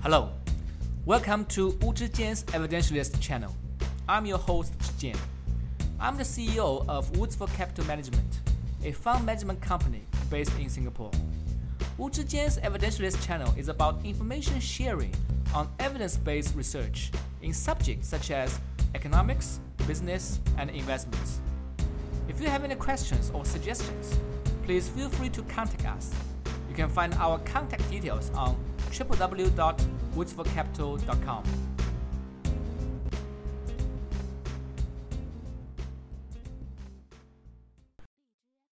Hello, welcome to Wu Zhijian's Evidentialist channel. I'm your host, Zhijian. I'm the CEO of Woodsford Capital Management, a fund management company based in Singapore. Wu Zhijian's Evidentialist channel is about information sharing on evidence-based research in subjects such as economics, business, and investments. If you have any questions or suggestions, please feel free to contact us. You can find our contact details on www.woodsfordcapital.com.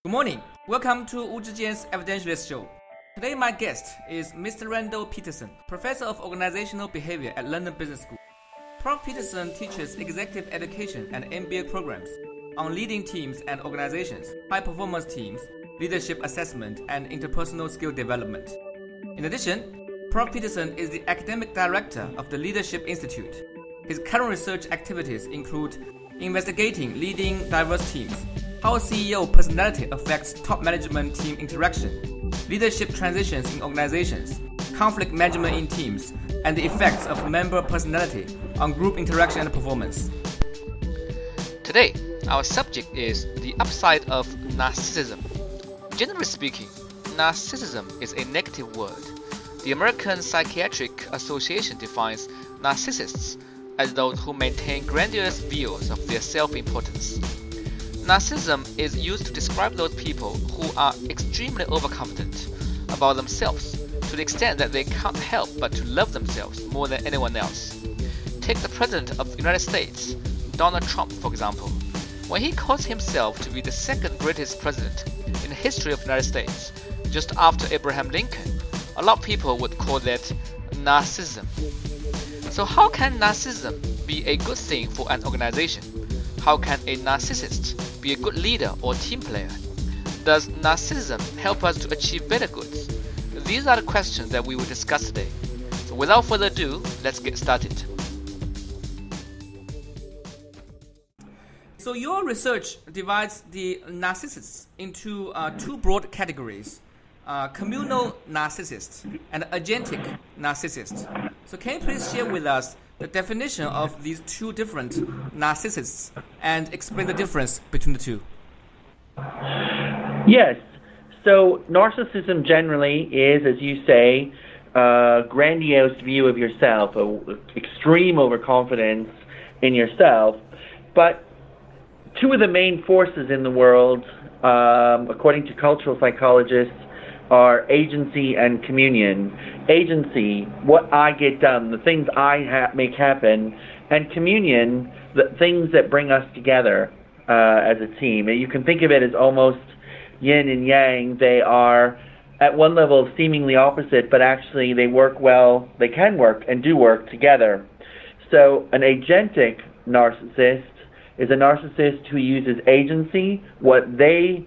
Good morning. Welcome to Wu Zhijian's Evidentialist Show. Today, my guest is Mr. Randall Peterson, Professor of Organizational Behavior at London Business School. Prof. Peterson teaches executive education and MBA programs on leading teams and organizations, high performance teams, leadership assessment, and interpersonal skill development. In addition, Prof. Peterson is the academic director of the Leadership Institute. His current research activities include investigating leading diverse teams, how CEO personality affects top management team interaction, leadership transitions in organizations, conflict management in teams, and the effects of member personality on group interaction and performance. Today, our subject is the upside of narcissism. Generally speaking, narcissism is a negative word. The American Psychiatric Association defines narcissists as those who maintain grandiose views of their self importance. Narcissism is used to describe those people who are extremely overconfident about themselves to the extent that they can't help but to love themselves more than anyone else. Take the President of the United States, Donald Trump, for example. When he calls himself to be the second greatest president in the history of the United States, just after Abraham Lincoln, a lot of people would call that narcissism. So, how can narcissism be a good thing for an organization? How can a narcissist be a good leader or team player? Does narcissism help us to achieve better goods? These are the questions that we will discuss today. So, without further ado, let's get started. So, your research divides the narcissists into uh, two broad categories uh, communal narcissist and agentic narcissist. So, can you please share with us the definition of these two different narcissists and explain the difference between the two? Yes. So, narcissism generally is, as you say, a grandiose view of yourself, extreme overconfidence in yourself. But two of the main forces in the world, um, according to cultural psychologists, are agency and communion. Agency, what I get done, the things I ha- make happen, and communion, the things that bring us together uh, as a team. You can think of it as almost yin and yang. They are at one level seemingly opposite, but actually they work well, they can work and do work together. So, an agentic narcissist is a narcissist who uses agency, what they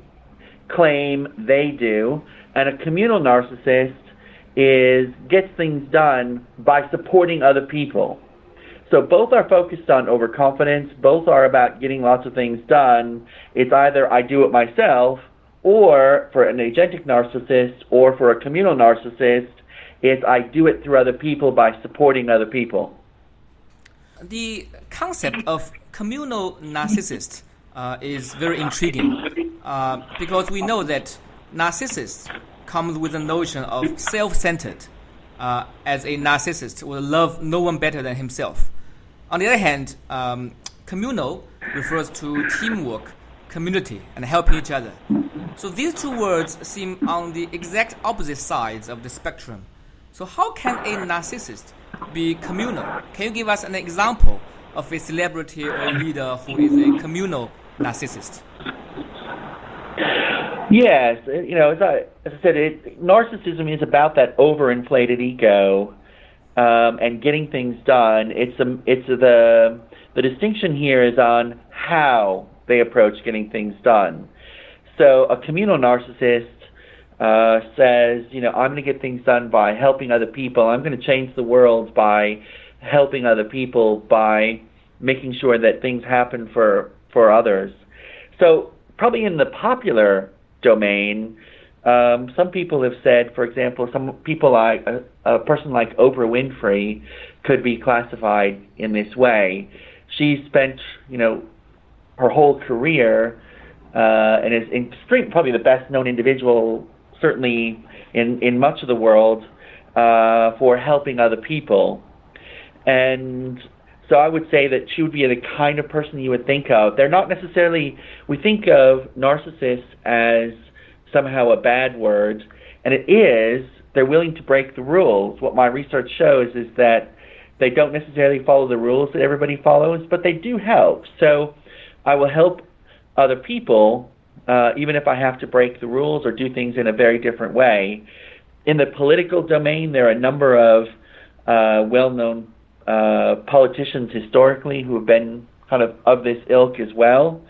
claim they do, and a communal narcissist is gets things done by supporting other people. So both are focused on overconfidence, both are about getting lots of things done. It's either I do it myself or for an agentic narcissist or for a communal narcissist, it's I do it through other people by supporting other people. The concept of communal narcissist uh, is very intriguing uh, because we know that narcissists comes with the notion of self-centered. Uh, as a narcissist will love no one better than himself. On the other hand, um, communal refers to teamwork, community, and helping each other. So these two words seem on the exact opposite sides of the spectrum. So how can a narcissist be communal? Can you give us an example of a celebrity or leader who is a communal narcissist? Yes, you know, as I, as I said, it, narcissism is about that overinflated ego um, and getting things done. It's a, it's a, the the distinction here is on how they approach getting things done. So a communal narcissist uh, says, you know, I'm going to get things done by helping other people. I'm going to change the world by helping other people by making sure that things happen for for others. So probably in the popular domain, Um, some people have said, for example, some people like a, a person like Oprah Winfrey could be classified in this way. She spent, you know, her whole career uh, and is probably the best known individual, certainly in in much of the world, uh, for helping other people. And so I would say that she would be the kind of person you would think of. They're not necessarily. We think of narcissists as somehow a bad word, and it is. They're willing to break the rules. What my research shows is that they don't necessarily follow the rules that everybody follows, but they do help. So I will help other people, uh, even if I have to break the rules or do things in a very different way. In the political domain, there are a number of uh, well known uh, politicians historically who have been kind of of this ilk as well.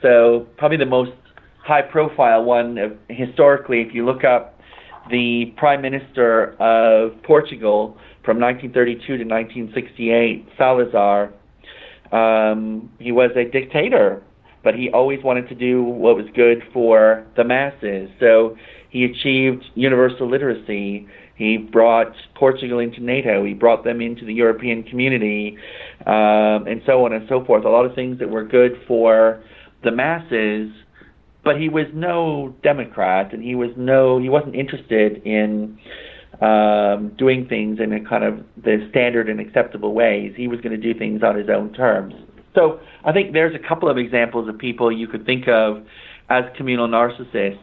So, probably the most high profile one of, historically, if you look up the Prime Minister of Portugal from 1932 to 1968, Salazar, um, he was a dictator, but he always wanted to do what was good for the masses. So he achieved universal literacy. He brought Portugal into NATO. He brought them into the European community, um, and so on and so forth. A lot of things that were good for the masses but he was no Democrat, and he was no he wasn't interested in um, doing things in a kind of the standard and acceptable ways. He was going to do things on his own terms. So I think there's a couple of examples of people you could think of as communal narcissists.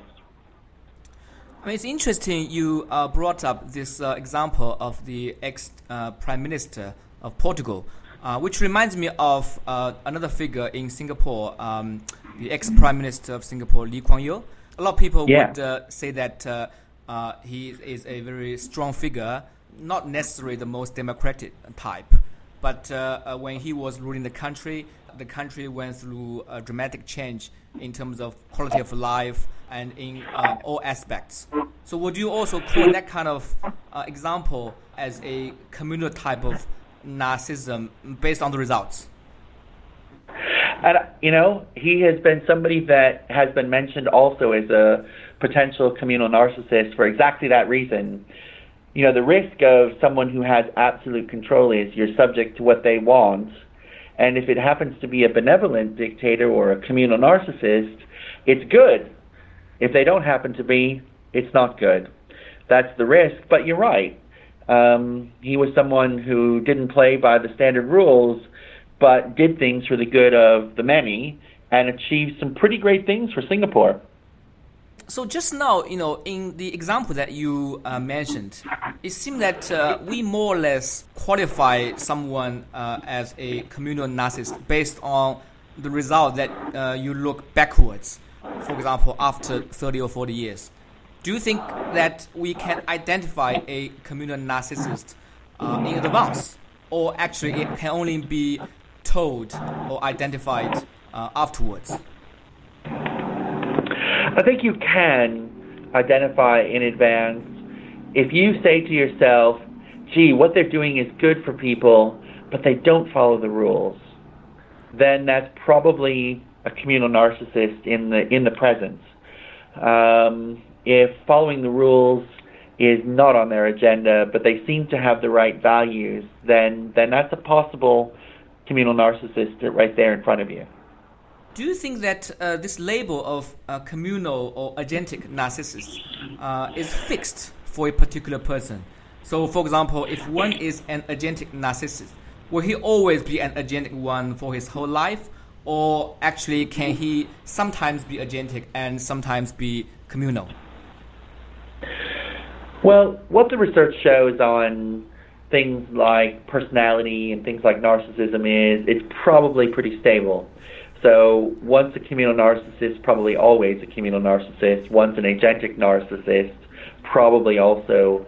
I mean, it's interesting you uh, brought up this uh, example of the ex uh, prime minister of Portugal, uh, which reminds me of uh, another figure in Singapore. Um, the ex-prime minister of Singapore, Lee Kuan Yew. A lot of people yeah. would uh, say that uh, uh, he is a very strong figure, not necessarily the most democratic type, but uh, uh, when he was ruling the country, the country went through a dramatic change in terms of quality of life and in uh, all aspects. So, would you also call that kind of example as a communal type of narcissism based on the results? And, you know, he has been somebody that has been mentioned also as a potential communal narcissist for exactly that reason. You know, the risk of someone who has absolute control is you're subject to what they want. And if it happens to be a benevolent dictator or a communal narcissist, it's good. If they don't happen to be, it's not good. That's the risk. But you're right. Um, he was someone who didn't play by the standard rules but did things for the good of the many and achieved some pretty great things for Singapore. So just now, you know, in the example that you uh, mentioned, it seemed that uh, we more or less qualify someone uh, as a communal narcissist based on the result that uh, you look backwards. For example, after 30 or 40 years, do you think that we can identify a communal narcissist uh, in advance, or actually it can only be told or identified uh, afterwards? I think you can identify in advance. If you say to yourself, gee, what they're doing is good for people, but they don't follow the rules, then that's probably a communal narcissist in the in the present. Um, if following the rules is not on their agenda, but they seem to have the right values, then then that's a possible communal narcissist right there in front of you. Do you think that uh, this label of uh, communal or agentic narcissist uh, is fixed for a particular person? So, for example, if one is an agentic narcissist, will he always be an agentic one for his whole life? Or actually, can he sometimes be agentic and sometimes be communal? Well, what the research shows on things like personality and things like narcissism is, it's probably pretty stable. So once a communal narcissist, probably always a communal narcissist. Once an agentic narcissist, probably also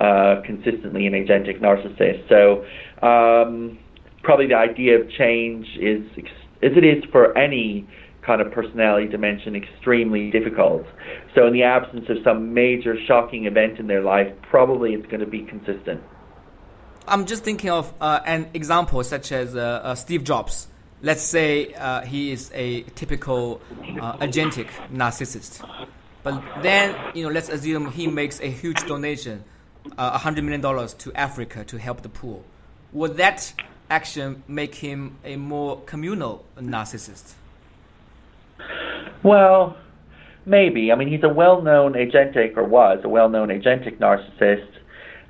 uh, consistently an agentic narcissist. So um, probably the idea of change is, as it is for any kind of personality dimension, extremely difficult. So in the absence of some major shocking event in their life, probably it's going to be consistent. I'm just thinking of uh, an example such as uh, uh, Steve Jobs. Let's say uh, he is a typical uh, agentic narcissist, But then, you know, let's assume he makes a huge donation, uh, $100 million to Africa to help the poor. Would that action make him a more communal narcissist? Well, maybe. I mean, he's a well-known agentic, or was a well-known agentic narcissist,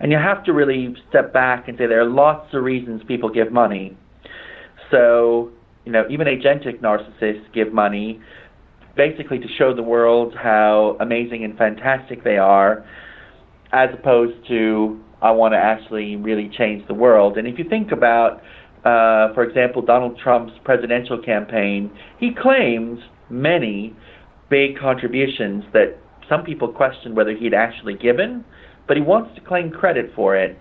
and you have to really step back and say there are lots of reasons people give money. So, you know, even agentic narcissists give money basically to show the world how amazing and fantastic they are, as opposed to I want to actually really change the world. And if you think about, uh, for example, Donald Trump's presidential campaign, he claims many big contributions that some people question whether he'd actually given, but he wants to claim credit for it.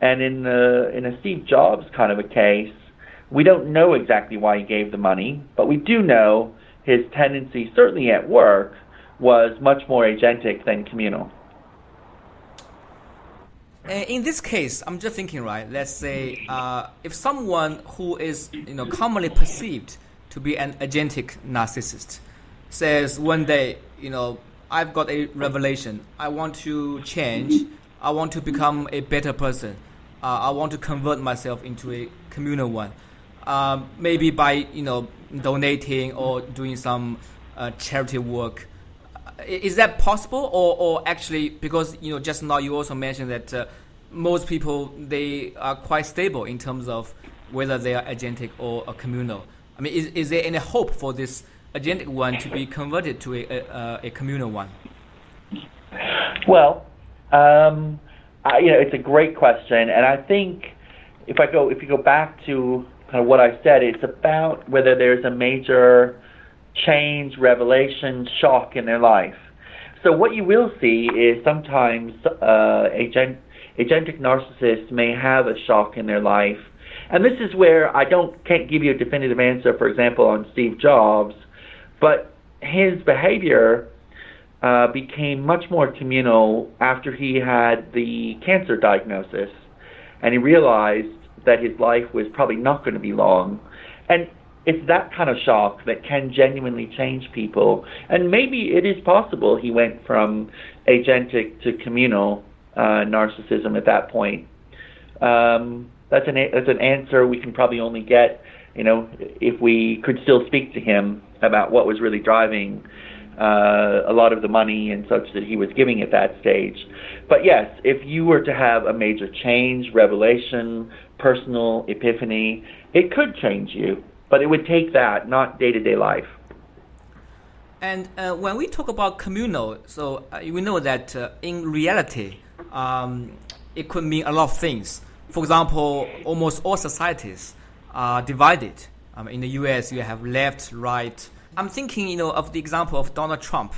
And in the in a Steve Jobs kind of a case, we don't know exactly why he gave the money, but we do know his tendency, certainly at work, was much more agentic than communal. Uh, in this case, I'm just thinking, right? Let's say uh, if someone who is, you know, commonly perceived to be an agentic narcissist says one day, you know, I've got a revelation. I want to change. I want to become a better person. Uh, I want to convert myself into a communal one. Um, maybe by you know donating or doing some uh, charity work. Is that possible, or, or actually because you know just now you also mentioned that uh, most people they are quite stable in terms of whether they are agentic or communal. I mean, is, is there any hope for this agentic one to be converted to a, a, a communal one? Well, um, I, you know, it's a great question, and I think if I go if you go back to of what I said, it's about whether there's a major change, revelation, shock in their life. So what you will see is sometimes uh, agent, agentic narcissists may have a shock in their life, and this is where I don't can't give you a definitive answer. For example, on Steve Jobs, but his behavior uh, became much more communal after he had the cancer diagnosis, and he realized that his life was probably not going to be long. And it's that kind of shock that can genuinely change people. And maybe it is possible he went from agentic to communal uh, narcissism at that point. Um, that's an that's an answer we can probably only get, you know, if we could still speak to him about what was really driving uh, a lot of the money and such that he was giving at that stage. But yes, if you were to have a major change, revelation, personal epiphany, it could change you, but it would take that, not day to day life. And uh, when we talk about communal, so uh, we know that uh, in reality, um, it could mean a lot of things. For example, almost all societies are divided. Um, in the U.S., you have left, right. I'm thinking, you know, of the example of Donald Trump.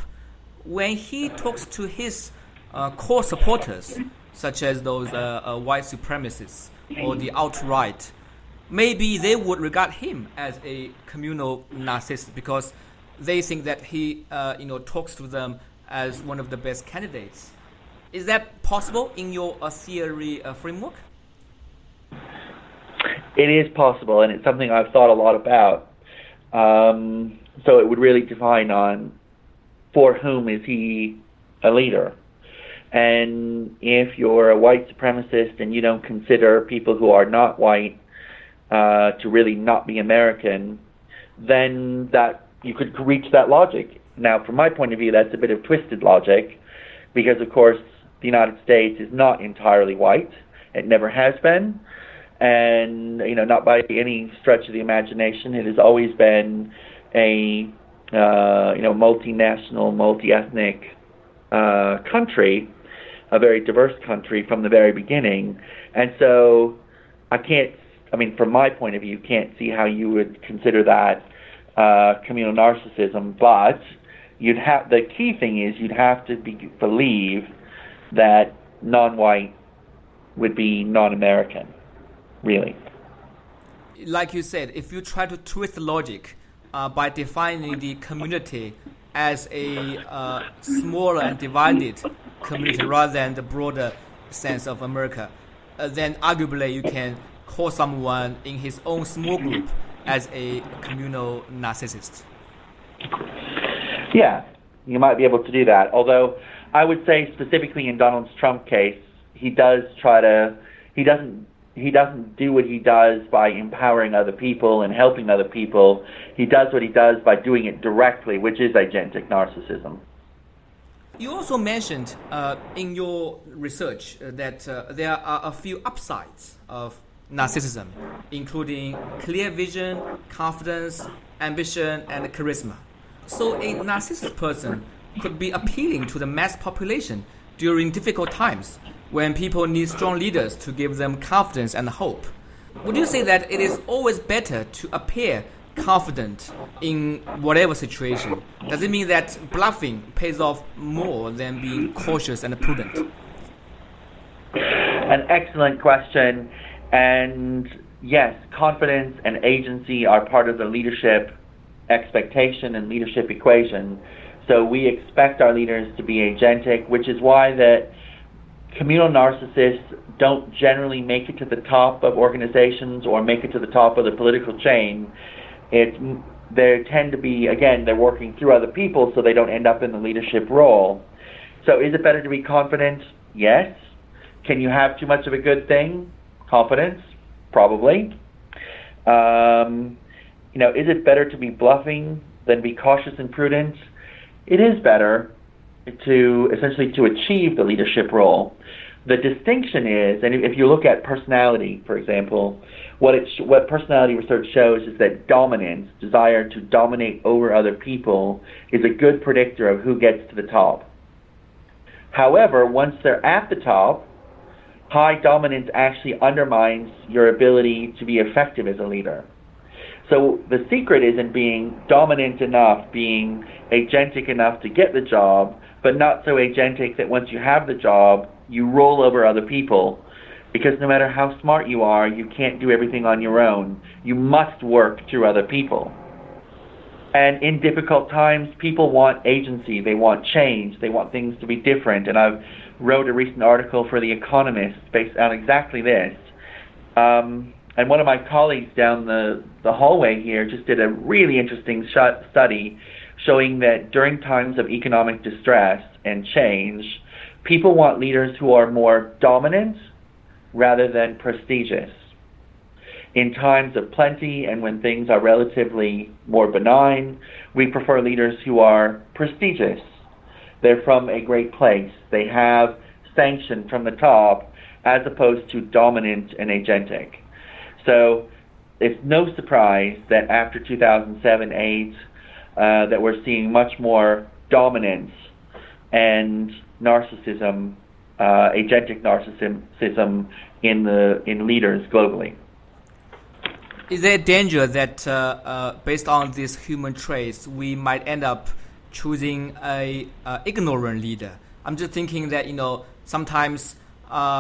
When he talks to his uh, core supporters, such as those uh, uh, white supremacists, or the alt-right, maybe they would regard him as a communal narcissist because they think that he, uh, you know, talks to them as one of the best candidates. Is that possible in your uh, theory uh, framework? It is possible, and it's something I've thought a lot about. Um, so it would really define on for whom is he a leader. And if you're a white supremacist and you don't consider people who are not white uh, to really not be American, then that you could reach that logic. Now, from my point of view, that's a bit of twisted logic, because of course the United States is not entirely white. It never has been, and you know, not by any stretch of the imagination. It has always been a uh, you know multinational, multi-ethnic uh, country a very diverse country from the very beginning. And so I can't, I mean, from my point of view, can't see how you would consider that uh, communal narcissism. But you'd have, the key thing is you'd have to be, believe that non white would be non American, really. Like you said, if you try to twist logic uh, by defining the community as a uh, smaller and divided community rather than the broader sense of America, uh, then arguably you can call someone in his own small group as a communal narcissist. Yeah, You might be able to do that. Although I would say specifically in Donald Trump's case, he does try to he doesn't he doesn't do what he does by empowering other people and helping other people. He does what he does by doing it directly, which is agentic narcissism. You also mentioned uh, in your research uh, that uh, there are a few upsides of narcissism, including clear vision, confidence, ambition, and charisma. So, a narcissistic person could be appealing to the mass population during difficult times when people need strong leaders to give them confidence and hope. Would you say that it is always better to appear confident in whatever situation? Does it mean that bluffing pays off more than being cautious and prudent? An excellent question. And yes, confidence and agency are part of the leadership expectation and leadership equation. So we expect our leaders to be agentic, which is why that communal narcissists don't generally make it to the top of organizations or make it to the top of the political chain. It they tend to be again they're working through other people so they don't end up in the leadership role. So is it better to be confident? Yes. Can you have too much of a good thing? Confidence? Probably. Um, you know, is it better to be bluffing than be cautious and prudent? It is better to essentially to achieve the leadership role. The distinction is, and if you look at personality, for example, what it what personality research shows is that dominance, desire to dominate over other people, is a good predictor of who gets to the top. However, once they're at the top, high dominance actually undermines your ability to be effective as a leader. So the secret is in being dominant enough, being agentic enough to get the job, but not so agentic that once you have the job, you roll over other people. Because no matter how smart you are, you can't do everything on your own. You must work through other people. And in difficult times, people want agency. They want change. They want things to be different. And I wrote a recent article for The Economist based on exactly this. Um, and one of my colleagues down the, the hallway here just did a really interesting study showing that during times of economic distress and change, people want leaders who are more dominant rather than prestigious. In times of plenty and when things are relatively more benign, we prefer leaders who are prestigious. They're from a great place. They have sanction from the top as opposed to dominant and agentic. So it's no surprise that after 2007 8, uh, that we're seeing much more dominance and narcissism, uh, agentic narcissism in the in leaders globally. Is there a danger that, uh, uh, based on these human traits, we might end up choosing a uh, ignorant leader? I'm just thinking that you know sometimes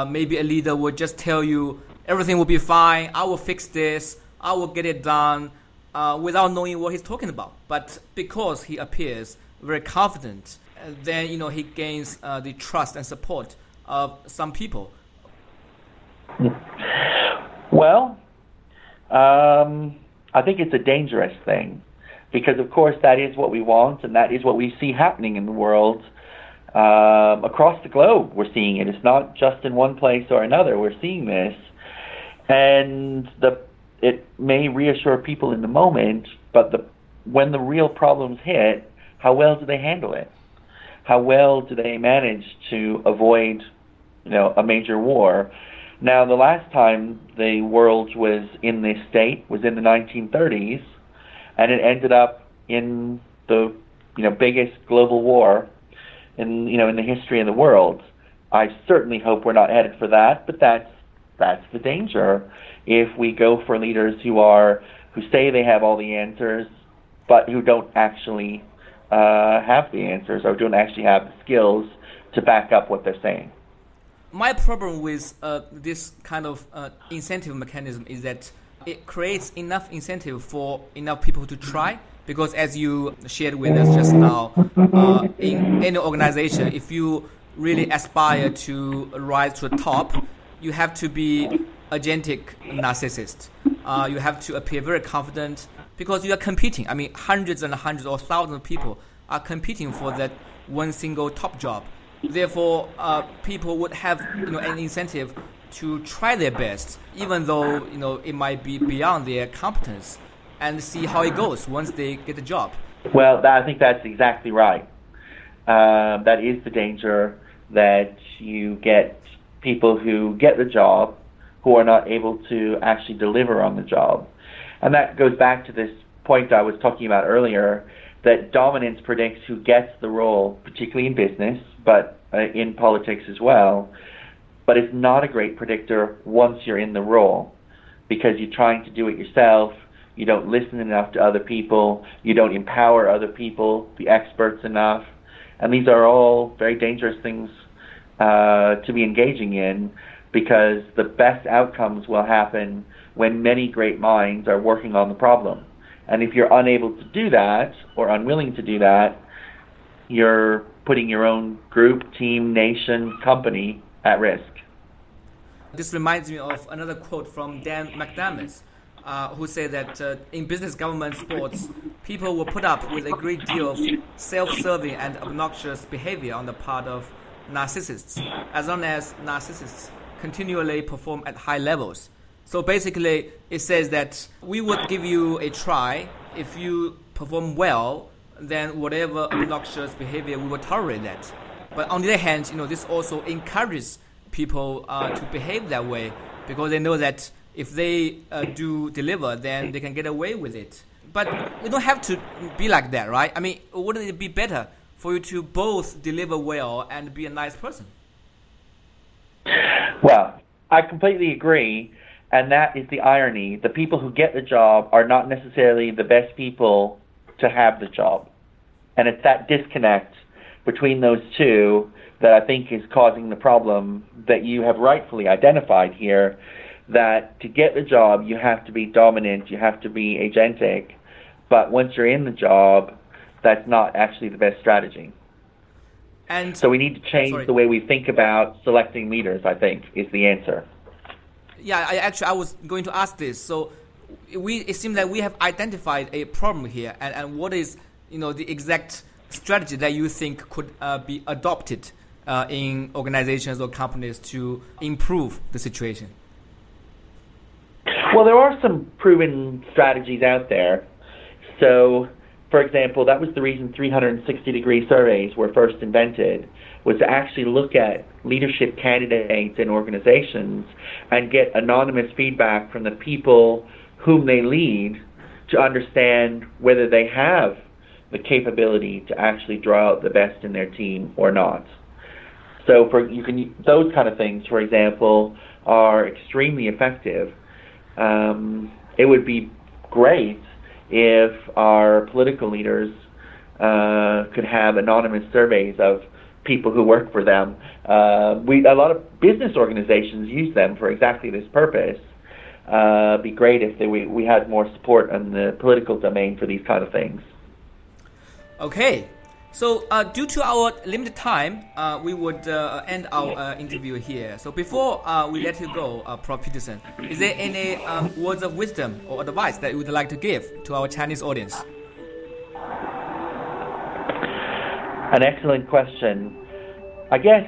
maybe a leader would just tell you everything will be fine. I will fix this. I will get it done uh, without knowing what he's talking about. But because he appears very confident, uh, then you know he gains uh, the trust and support of some people. Well, um, I think it's a dangerous thing because, of course, that is what we want and that is what we see happening in the world. Um, across the globe, we're seeing it. It's not just in one place or another. We're seeing this, and the it may reassure people in the moment, but the when the real problems hit, how well do they handle it? How well do they manage to avoid, you know, a major war? Now, the last time the world was in this state was in the 1930s, and it ended up in the, you know, biggest global war in, you know, in the history of the world. I certainly hope we're not headed for that, but that's that's the danger if we go for leaders who are who say they have all the answers, but who don't actually uh, have the answers or don't actually have the skills to back up what they're saying. My problem with uh, this kind of uh, incentive mechanism is that it creates enough incentive for enough people to try. Because as you shared with us just now, uh, in any organization, if you really aspire to rise to the top, you have to be agentic narcissist. Uh, you have to appear very confident because you are competing. I mean, hundreds and hundreds or thousands of people are competing for that one single top job. Therefore, uh, people would have you know an incentive to try their best, even though you know it might be beyond their competence, and see how it goes once they get the job. Well, I think that's exactly right. Uh, that is the danger that you get people who get the job who are not able to actually deliver on the job. And that goes back to this point I was talking about earlier that dominance predicts who gets the role, particularly in business, but uh, in politics as well. But it's not a great predictor once you're in the role because you're trying to do it yourself. You don't listen enough to other people. You don't empower other people, the experts enough. And these are all very dangerous things uh, to be engaging in because the best outcomes will happen when many great minds are working on the problem. And if you're unable to do that or unwilling to do that, you're putting your own group, team, nation, company at risk. This reminds me of another quote from Dan McDermott, uh, who said that uh, in business, government, sports, people will put up with a great deal of self-serving and obnoxious behavior on the part of narcissists, as long as narcissists continually perform at high levels. So basically, it says that we would give you a try. If you perform well, then whatever obnoxious behavior, we will tolerate that. But on the other hand, you know, this also encourages people uh, to behave that way because they know that if they uh, do deliver, then they can get away with it. But we don't have to be like that, right? I mean, wouldn't it be better for you to both deliver well and be a nice person? Well, I completely agree. And that is the irony. The people who get the job are not necessarily the best people to have the job. And it's that disconnect between those two that I think is causing the problem that you have rightfully identified here. That to get the job, you have to be dominant, you have to be agentic. But once you're in the job, that's not actually the best strategy. And so we need to change sorry. the way we think about selecting leaders, I think, is the answer yeah, I actually I was going to ask this. So we it seems that we have identified a problem here, and, and what is you know the exact strategy that you think could uh, be adopted uh, in organizations or companies to improve the situation? Well, there are some proven strategies out there. So, for example, that was the reason 360 degree surveys were first invented was to actually look at leadership candidates in organizations and get anonymous feedback from the people whom they lead to understand whether they have the capability to actually draw out the best in their team or not. So for you can those kind of things, for example, are extremely effective. Um, it would be great if our political leaders uh, could have anonymous surveys of people who work for them. Uh, we a lot of business organizations use them for exactly this purpose. Uh, it'd be great if they, we we had more support in the political domain for these kind of things. Okay. So, uh, due to our limited time, uh, we would uh, end our uh, interview here. So, before uh, we let you go, uh, Prof. Peterson, is there any um, words of wisdom or advice that you would like to give to our Chinese audience? An excellent question. I guess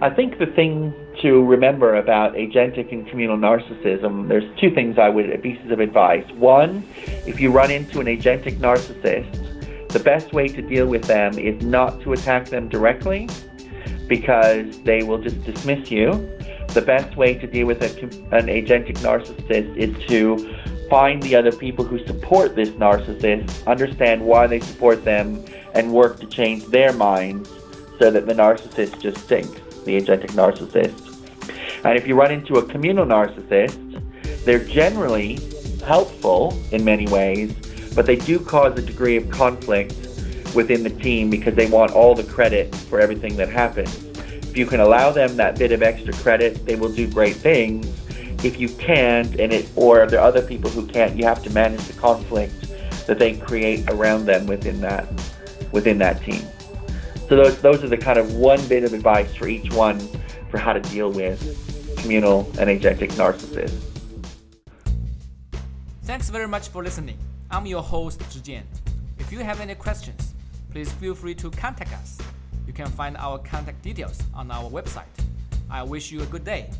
I think the thing to remember about agentic and communal narcissism, there's two things I would pieces of advice. One, if you run into an agentic narcissist, the best way to deal with them is not to attack them directly because they will just dismiss you. The best way to deal with a, an agentic narcissist is to find the other people who support this narcissist, understand why they support them, and work to change their minds so that the narcissist just sinks, the agentic narcissist. And if you run into a communal narcissist, they're generally helpful in many ways, but they do cause a degree of conflict within the team because they want all the credit for everything that happens. If you can allow them that bit of extra credit, they will do great things. If you can't, and it or there are other people who can't, you have to manage the conflict that they create around them within that within that team. So those, those are the kind of one bit of advice for each one for how to deal with communal and agentic narcissists. Thanks very much for listening. I'm your host, Zhi Jian. If you have any questions, please feel free to contact us. You can find our contact details on our website. I wish you a good day.